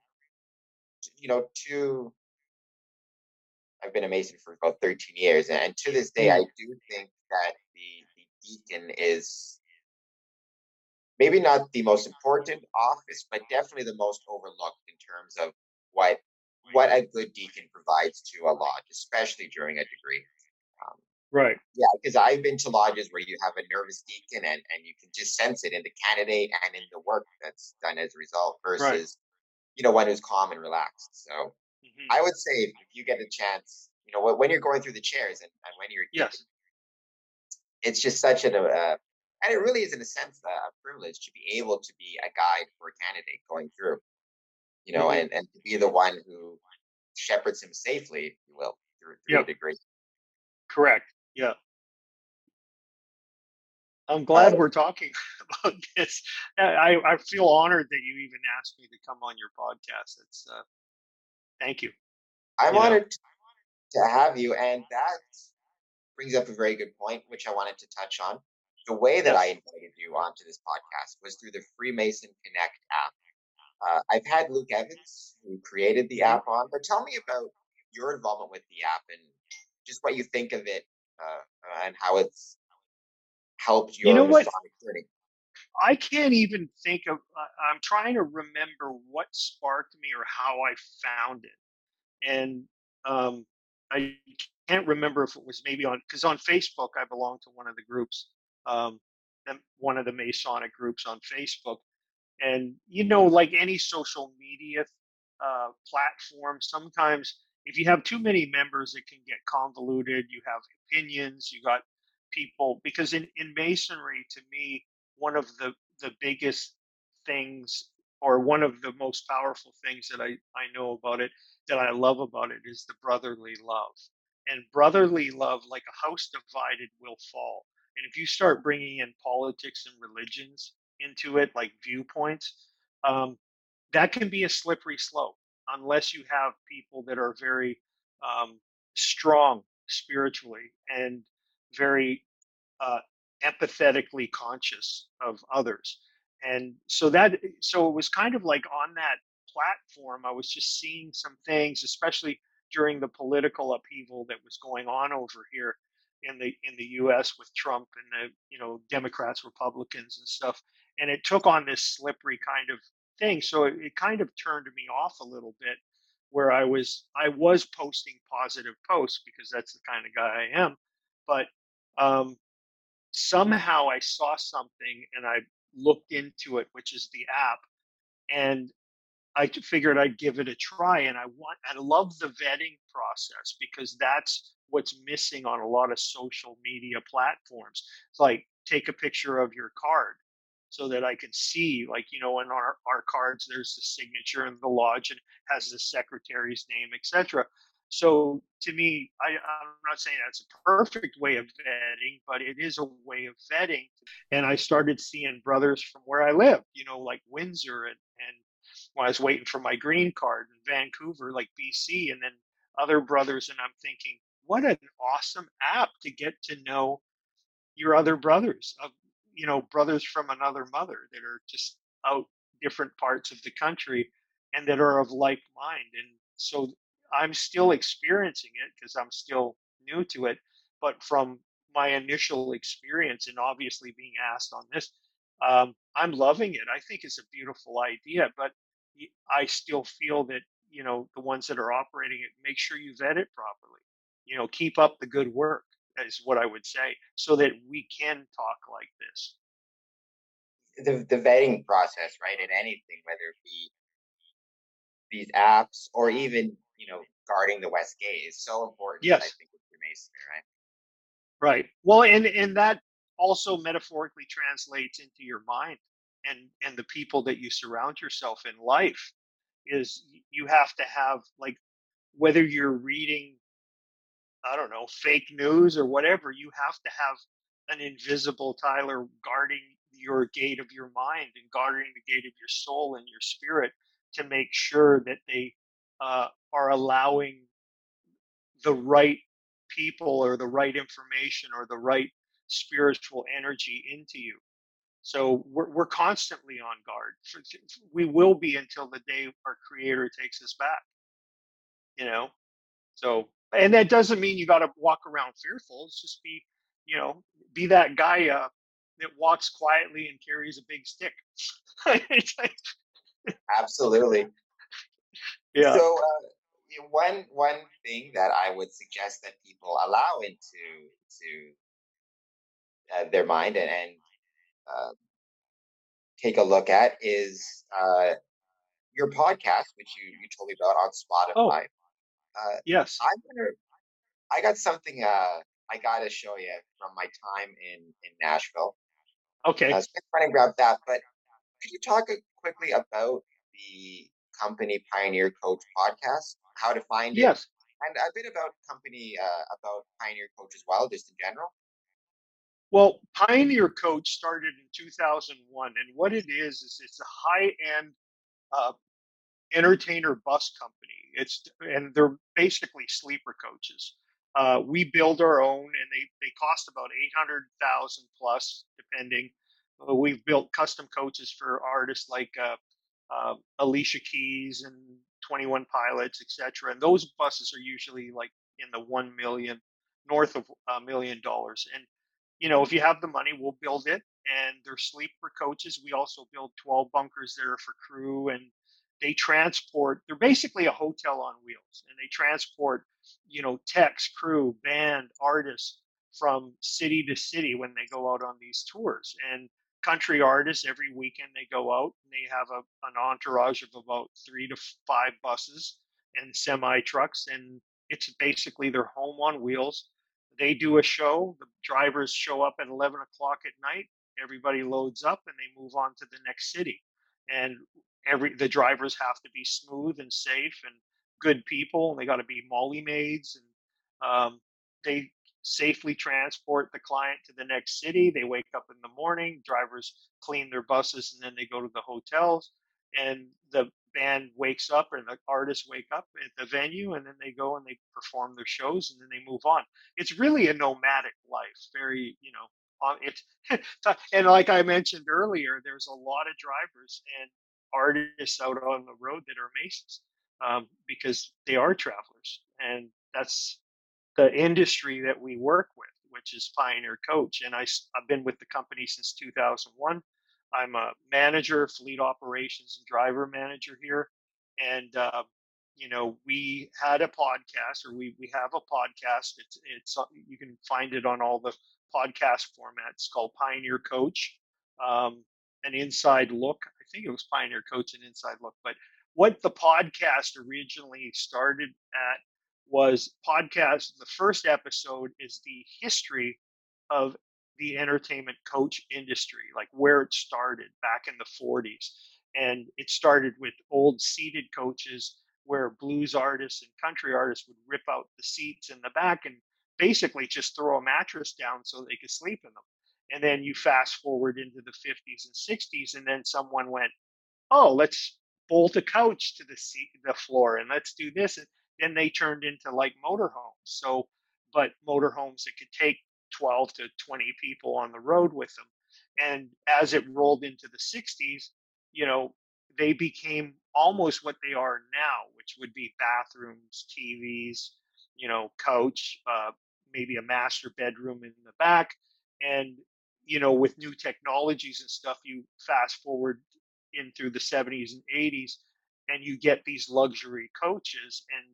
you know, to I've been a Mason for about 13 years, and, to this day, I mm-hmm. do think that the, the deacon is maybe not the most important office, but definitely the most overlooked in terms of what what a good deacon provides to a lodge, especially during a degree. Right. Yeah, because I've been to lodges where you have a nervous deacon and, and you can just sense it in the candidate and in the work that's done as a result versus, right. you know, one who's calm and relaxed. So mm-hmm. I would say if you get a chance, you know, when you're going through the chairs and, and when you're yes. it's just such a, uh, and it really is in a sense a privilege to be able to be a guide for a candidate going through you know, mm-hmm. and, and to be the one who shepherds him safely, if you will, through, through yep. a degree. Correct. Yeah. I'm glad we're talking (laughs) about this. I, I feel honored that you even asked me to come on your podcast. It's uh, thank you. I'm you honored know. to have you, and that brings up a very good point, which I wanted to touch on. The way that. I invited you onto this podcast was through the Freemason Connect app. Uh, I've had Luke Evans, who created the mm-hmm. app, on, but tell me about your involvement with the app and just what you think of it uh, and how it's helped your you know what? journey. I can't even think of. Uh, I'm trying to remember what sparked me or how I found it, and um, I can't remember if it was maybe on because on Facebook I belong to one of the groups, um, one of the Masonic groups on Facebook, and you know, like any social media uh, platform, sometimes if you have too many members, it can get convoluted. You have opinions, you got people because in, in masonry to me one of the the biggest things or one of the most powerful things that I, I know about it that I love about it is the brotherly love. And brotherly love, like a house divided, will fall. And if you start bringing in politics and religions into it, like viewpoints, um, that can be a slippery slope unless you have people that are very um, strong spiritually and very uh, empathetically conscious of others. And so that, so it was kind of like on that platform, I was just seeing some things, especially during the political upheaval that was going on over here in the in the U.S. with Trump and the you know Democrats, Republicans, and stuff. And it took on this slippery kind of thing. So it, it kind of turned me off a little bit, where I was I was posting positive posts because that's the kind of guy I am, but um, somehow I saw something and I looked into it, which is the app, and I figured I'd give it a try. And I want I love the vetting process because that's what's missing on a lot of social media platforms. It's like take a picture of your card so that I can see, like, you know, in our, our cards, there's the signature and the lodge and has the secretary's name, etc. So to me, I, I'm not saying that's a perfect way of vetting, but it is a way of vetting. And I started seeing brothers from where I live, you know, like Windsor and, and when I was waiting for my green card in Vancouver, like BC, and then other brothers. And I'm thinking, what an awesome app to get to know your other brothers of you know brothers from another mother that are just out different parts of the country and that are of like mind. And so i'm still experiencing it because i'm still new to it but from my initial experience and obviously being asked on this um, i'm loving it. I think it's a beautiful idea but i still feel that you know the ones that are operating it make sure you vet it properly you know keep up the good work is what I would say, so that we can talk like this. The the vetting process, right, in anything, whether it be these apps or even you know guarding the West Gate, is so important. Yes, I think with Freemasonry, right? Right. Well, and and that also metaphorically translates into your mind and and the people that you surround yourself in life is you have to have like whether you're reading I don't know, fake news or whatever, you have to have an invisible Tyler guarding your gate of your mind and guarding the gate of your soul and your spirit to make sure that they uh, are allowing the right people or the right information or the right spiritual energy into you. So we're, we're constantly on guard. We will be until the day our creator takes us back. You know, so and that doesn't mean you got to walk around fearful. It's just be, you know, be that guy uh, that walks quietly and carries a big stick. (laughs) Absolutely. Yeah. So uh, one one thing that I would suggest that people allow into to uh, their mind and, and uh, take a look at is uh, your podcast, which you you told me about on Oh, Spotify. Uh, yes. I'm gonna. I got something. Uh, I gotta show you from my time in in Nashville. Okay. Uh, so I'm trying to grab that, but could you talk quickly about the company Pioneer Coach podcast, how to find it, Yes. and a bit about company uh, about Pioneer Coach as well, just in general? Well, Pioneer Coach started in 2001, and what it is is it's a high-end uh, entertainer bus company. It's and they're basically sleeper coaches. Uh, we build our own, and they they cost about eight hundred thousand plus, depending. Uh, we've built custom coaches for artists like uh, uh, Alicia Keys and Twenty One Pilots, etc. And those buses are usually like in the one million north of a million dollars. And you know, if you have the money, we'll build it. And they're sleeper coaches. We also build 12 bunkers there for crew, and they transport. They're basically a hotel on wheels, and they transport, you know, techs, crew, band, artists from city to city when they go out on these tours. And country artists every weekend they go out and they have a, an entourage of about three to five buses and semi trucks and it's basically their home on wheels they do a show the drivers show up at 11 o'clock at night everybody loads up and they move on to the next city and every the drivers have to be smooth and safe and good people and they got to be molly maids and um, they safely transport the client to the next city. They wake up in the morning, drivers clean their buses, and then they go to the hotels. And the band wakes up, and the artists wake up at the venue, and then they go and they perform their shows, and then they move on. It's really a nomadic life. Very, you know, it. (laughs) and like I mentioned earlier, there's a lot of drivers and artists out on the road that are Masons um, because they are travelers, and that's the industry that we work with, which is Pioneer Coach. And I, I've been with the company since 2001. I'm a manager, fleet operations and driver manager here. And, uh, you know, we had a podcast or we, we have a podcast. It's, it's, uh, you can find it on all the podcast formats called Pioneer Coach. Um, an inside look. I think it was Pioneer Coach and Inside Look. But what the podcast originally started at was podcast. The first episode is the history of the entertainment coach industry, like where it started back in the 40s. And it started with old seated coaches where blues artists and country artists would rip out the seats in the back and basically just throw a mattress down so they could sleep in them. And then you fast forward into the 50s and 60s, and then someone went, "Oh, let's bolt a couch to the seat, the floor, and let's do this." And then they turned into like motorhomes. So, but motorhomes that could take 12 to 20 people on the road with them. And as it rolled into the 60s, you know, they became almost what they are now, which would be bathrooms, TVs, you know, couch, uh, maybe a master bedroom in the back. And, you know, with new technologies and stuff, you fast forward in through the 70s and 80s and you get these luxury coaches and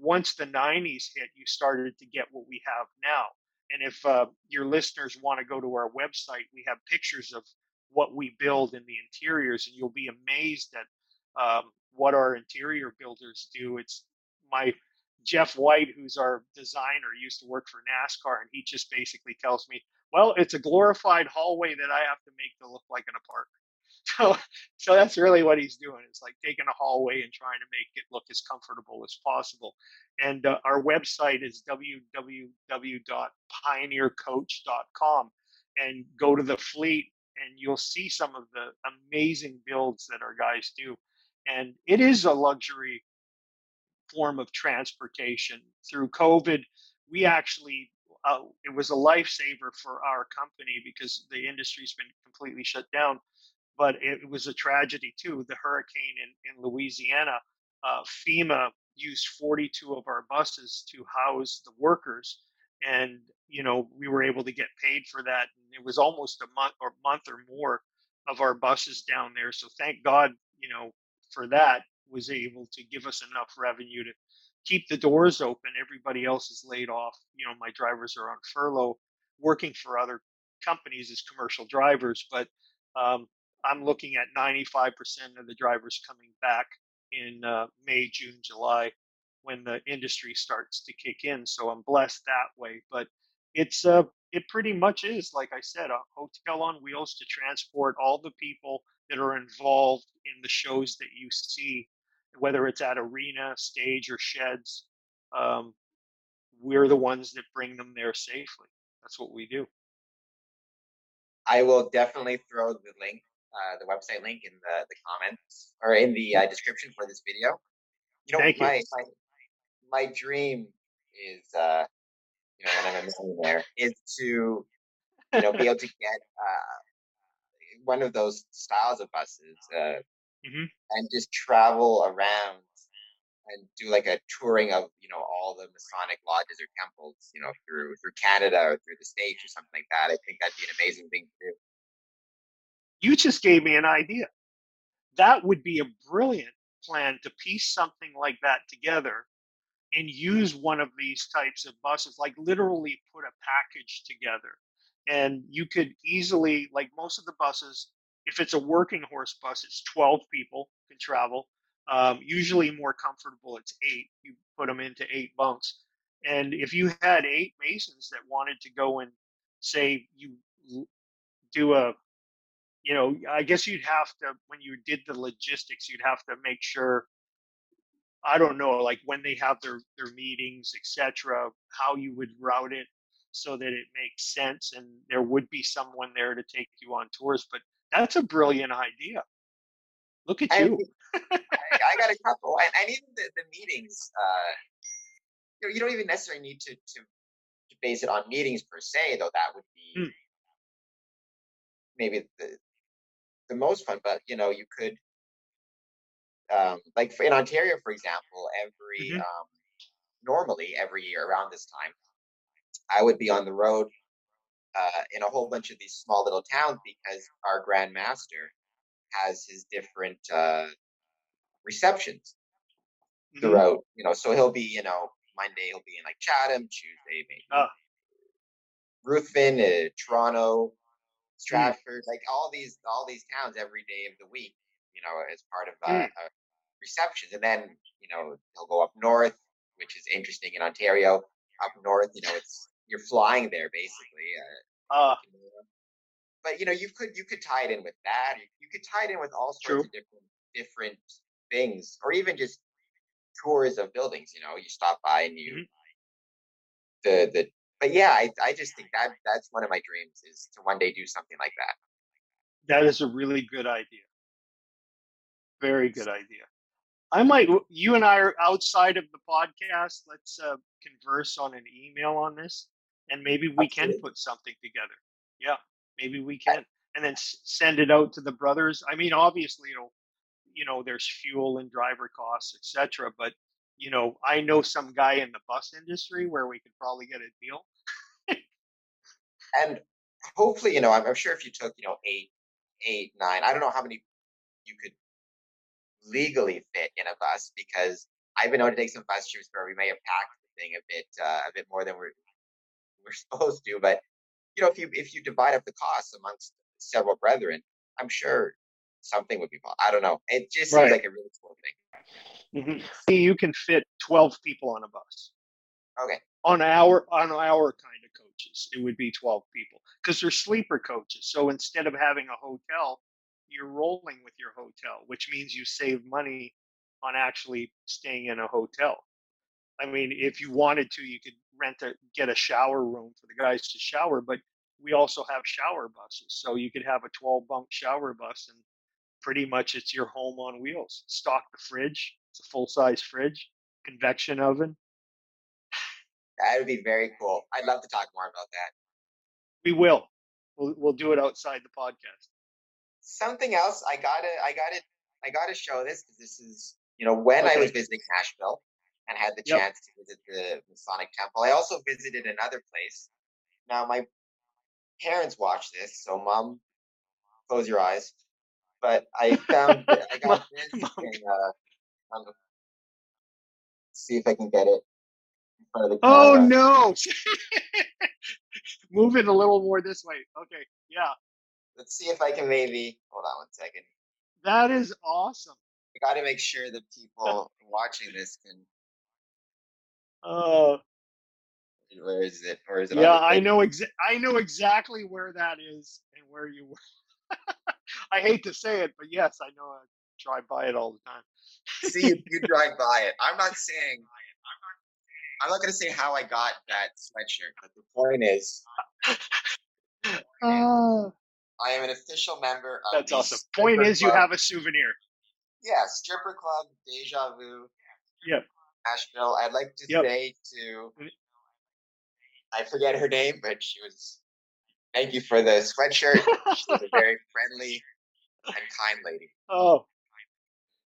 once the 90s hit, you started to get what we have now. And if uh, your listeners want to go to our website, we have pictures of what we build in the interiors, and you'll be amazed at um, what our interior builders do. It's my Jeff White, who's our designer, used to work for NASCAR, and he just basically tells me, "Well, it's a glorified hallway that I have to make to look like an apartment." (laughs) So, so that's really what he's doing. It's like taking a hallway and trying to make it look as comfortable as possible. And uh, our website is www.pioneercoach.com and go to the fleet and you'll see some of the amazing builds that our guys do. And it is a luxury form of transportation. Through COVID, we actually uh, it was a lifesaver for our company because the industry's been completely shut down but it was a tragedy too. The hurricane in, in Louisiana, uh, FEMA used 42 of our buses to house the workers, and you know we were able to get paid for that. And it was almost a month or month or more of our buses down there. So thank God, you know, for that was able to give us enough revenue to keep the doors open. Everybody else is laid off. You know, my drivers are on furlough, working for other companies as commercial drivers, but um, I'm looking at 95% of the drivers coming back in uh, May, June, July when the industry starts to kick in. So I'm blessed that way. But it's uh, it pretty much is, like I said, a hotel on wheels to transport all the people that are involved in the shows that you see, whether it's at arena, stage, or sheds. Um, we're the ones that bring them there safely. That's what we do. I will definitely throw the link uh, the website link in the, the comments or in the uh, description for this video. You know, Thank my, you. my my dream is, uh, you know, when I'm a millionaire, is to, you know, be able to get uh, one of those styles of buses uh, mm-hmm. and just travel around and do like a touring of you know all the Masonic lodges or temples, you know, through through Canada or through the states or something like that. I think that'd be an amazing thing to do. You just gave me an idea. That would be a brilliant plan to piece something like that together and use one of these types of buses, like literally put a package together. And you could easily, like most of the buses, if it's a working horse bus, it's 12 people can travel. Um, usually more comfortable, it's eight. You put them into eight bunks. And if you had eight Masons that wanted to go and say you do a, you know, I guess you'd have to, when you did the logistics, you'd have to make sure I don't know, like when they have their their meetings, etc., how you would route it so that it makes sense, and there would be someone there to take you on tours. But that's a brilliant idea. Look at you. (laughs) I, I, got a couple, and, and even the, the meetings. Uh, you know, you don't even necessarily need to, to to base it on meetings per se, though. That would be mm. maybe the the most fun. But you know, you could um, like in Ontario, for example, every mm-hmm. um, normally every year around this time, I would be on the road uh, in a whole bunch of these small little towns because our Grand Master has his different uh, receptions mm-hmm. throughout. You know, so he'll be, you know, Monday he'll be in like Chatham, Tuesday maybe uh. Ruthven, uh, Toronto, mm. Stratford, mm. like all these all these towns every day of the week you know, as part of uh, mm. receptions. And then, you know, he'll go up north, which is interesting in Ontario. Up north, you know, it's you're flying there basically. Uh, uh, but you know, you could you could tie it in with that. You, you could tie it in with all sorts true. of different different things, or even just tours of buildings. You know, you stop by and you mm-hmm. the the. But yeah, I I just think that that's one of my dreams is to one day do something like that. That is a really good idea. Very good idea. I might, you and I are outside of the podcast. Let's uh, converse on an email on this, and maybe we Absolutely. can put something together. Yeah, maybe we can, and then send it out to the brothers. I mean, obviously, it'll, you know, there's fuel and driver costs, etc. But you know, I know some guy in the bus industry where we could probably get a deal. and hopefully, you know, I'm, I'm sure if you took, you know, eight, eight, nine, I don't know how many you could legally fit in a bus because I've been able to take some bus trips where we may have packed the thing a bit uh, a bit more than we're we're (laughs) supposed to. But you know, if you if you divide up the costs amongst several brethren, I'm sure something would be. I don't know. It just seems like a really cool thing. Mm-hmm. You can fit twelve people on a bus. Okay. On our on our kind of coaches, it would be twelve people because they're sleeper coaches. So instead of having a hotel, you're rolling with your hotel, which means you save money on actually staying in a hotel. I mean, if you wanted to, you could rent a get a shower room for the guys to shower, but we also have shower buses, so you could have a 12 bunk shower bus, and pretty much it's your home on wheels. Stock the fridge; it's a full size fridge, convection oven. That would be very cool. I'd love to talk more about that. We will. We'll we'll do it outside the podcast something else I gotta I gotta I gotta show this because this is you know when okay. I was visiting Nashville and had the yep. chance to visit the Masonic Temple. I also visited another place. Now my parents watch this, so mom, close your eyes. But I found I (laughs) got this (laughs) and, uh, see if I can get it in front of the oh, camera. Oh no! (laughs) Move it a little more this way. Okay, yeah. Let's see if I can maybe hold on one second. That is awesome. I got to make sure that people watching this can. Uh, where is it? Where is it? Yeah, I know exa- I know exactly where that is and where you were. (laughs) I hate to say it, but yes, I know. I drive by it all the time. See, you, you drive by it. I'm not (laughs) saying. I'm not going to say how I got that sweatshirt, but the point is. (laughs) Uh, I am an official member of. That's awesome. Point is, Club. you have a souvenir. Yeah, stripper club, Deja Vu. Yep. Asheville. I'd like to yep. say to. Mm. I forget her name, but she was. Thank you for the sweatshirt. She's a very (laughs) friendly and kind lady. Oh,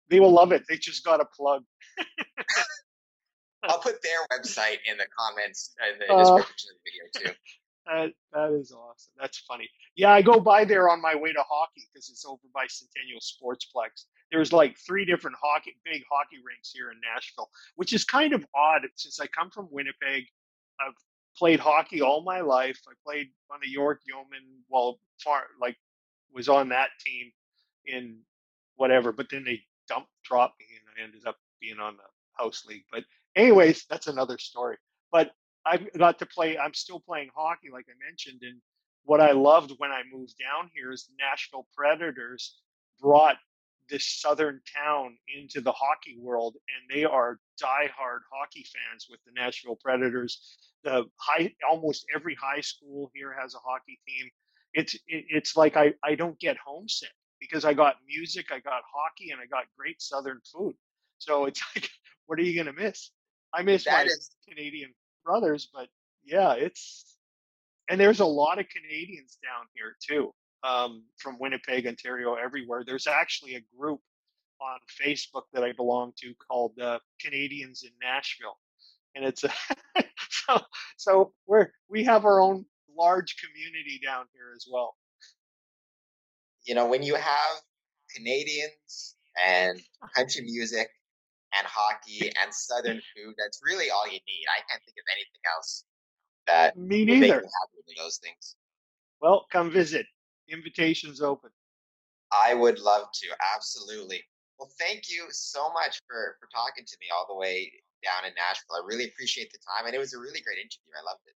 They will love it. They just got a plug. (laughs) I'll put their website in the comments in the uh, description of the video too. That that is awesome. That's funny. Yeah, I go by there on my way to hockey because it's over by Centennial Sportsplex. There's like three different hockey, big hockey rinks here in Nashville, which is kind of odd since I come from Winnipeg. I've played hockey all my life. I played on the York Yeomen, well, far like was on that team in whatever, but then they dumped, dropped me, and I ended up being on the house league. But anyways, that's another story. But I got to play. I'm still playing hockey, like I mentioned, and what I loved when I moved down here is the Nashville Predators brought this southern town into the hockey world, and they are diehard hockey fans with the Nashville Predators. The high, almost every high school here has a hockey team. It's it, it's like I I don't get homesick because I got music, I got hockey, and I got great southern food. So it's (laughs) like, what are you gonna miss? I miss that my is, Canadian brothers, but yeah, it's and there's a lot of Canadians down here too, um, from Winnipeg, Ontario, everywhere. There's actually a group on Facebook that I belong to called uh, Canadians in Nashville, and it's a (laughs) so so we're we have our own large community down here as well. You know, when you have Canadians and country music and hockey and southern (laughs) food. That's really all you need. I can't think of anything else that me neither. those things. Well, come visit. Invitations open. I would love to. Absolutely. Well, thank you so much for for talking to me all the way down in Nashville. I really appreciate the time, and it was a really great interview. I loved it.